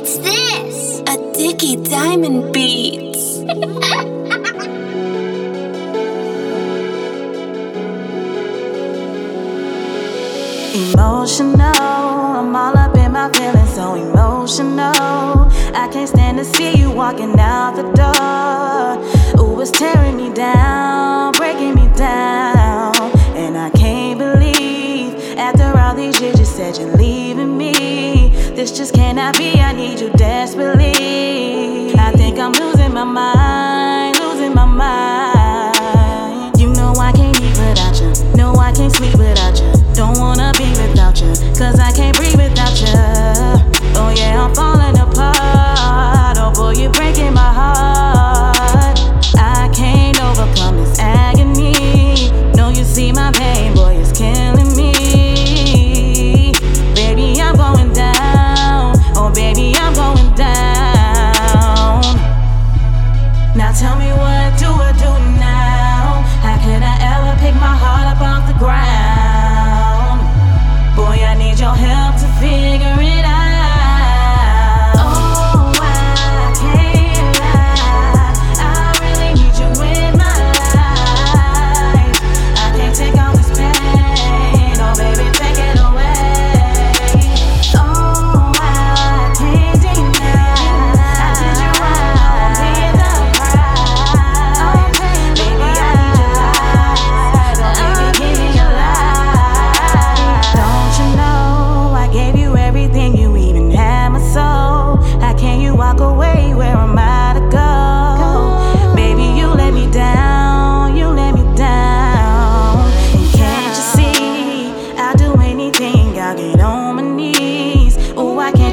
What's this? A dicky diamond beads. Emotional, I'm all up in my feelings, so emotional. I can't stand to see you walking out the door. Ooh, it's tearing me down, breaking me down. And I can't believe after all these years you said you're leaving me. This just cannot be. I need you desperately. I think I'm losing my mind.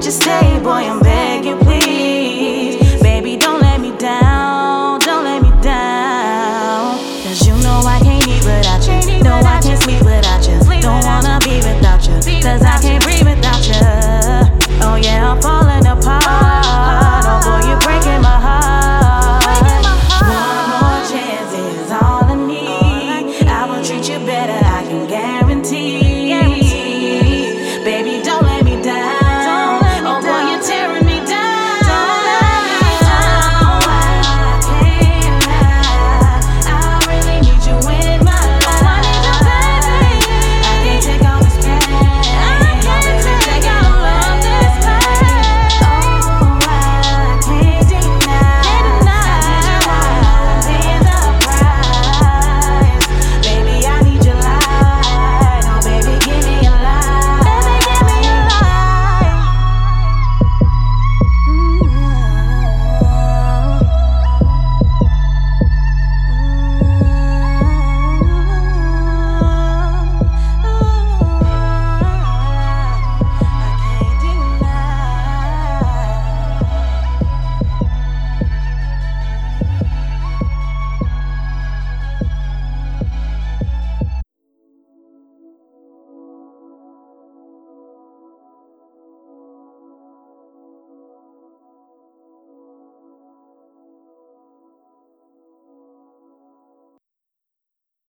just stay, boy, I'm bad.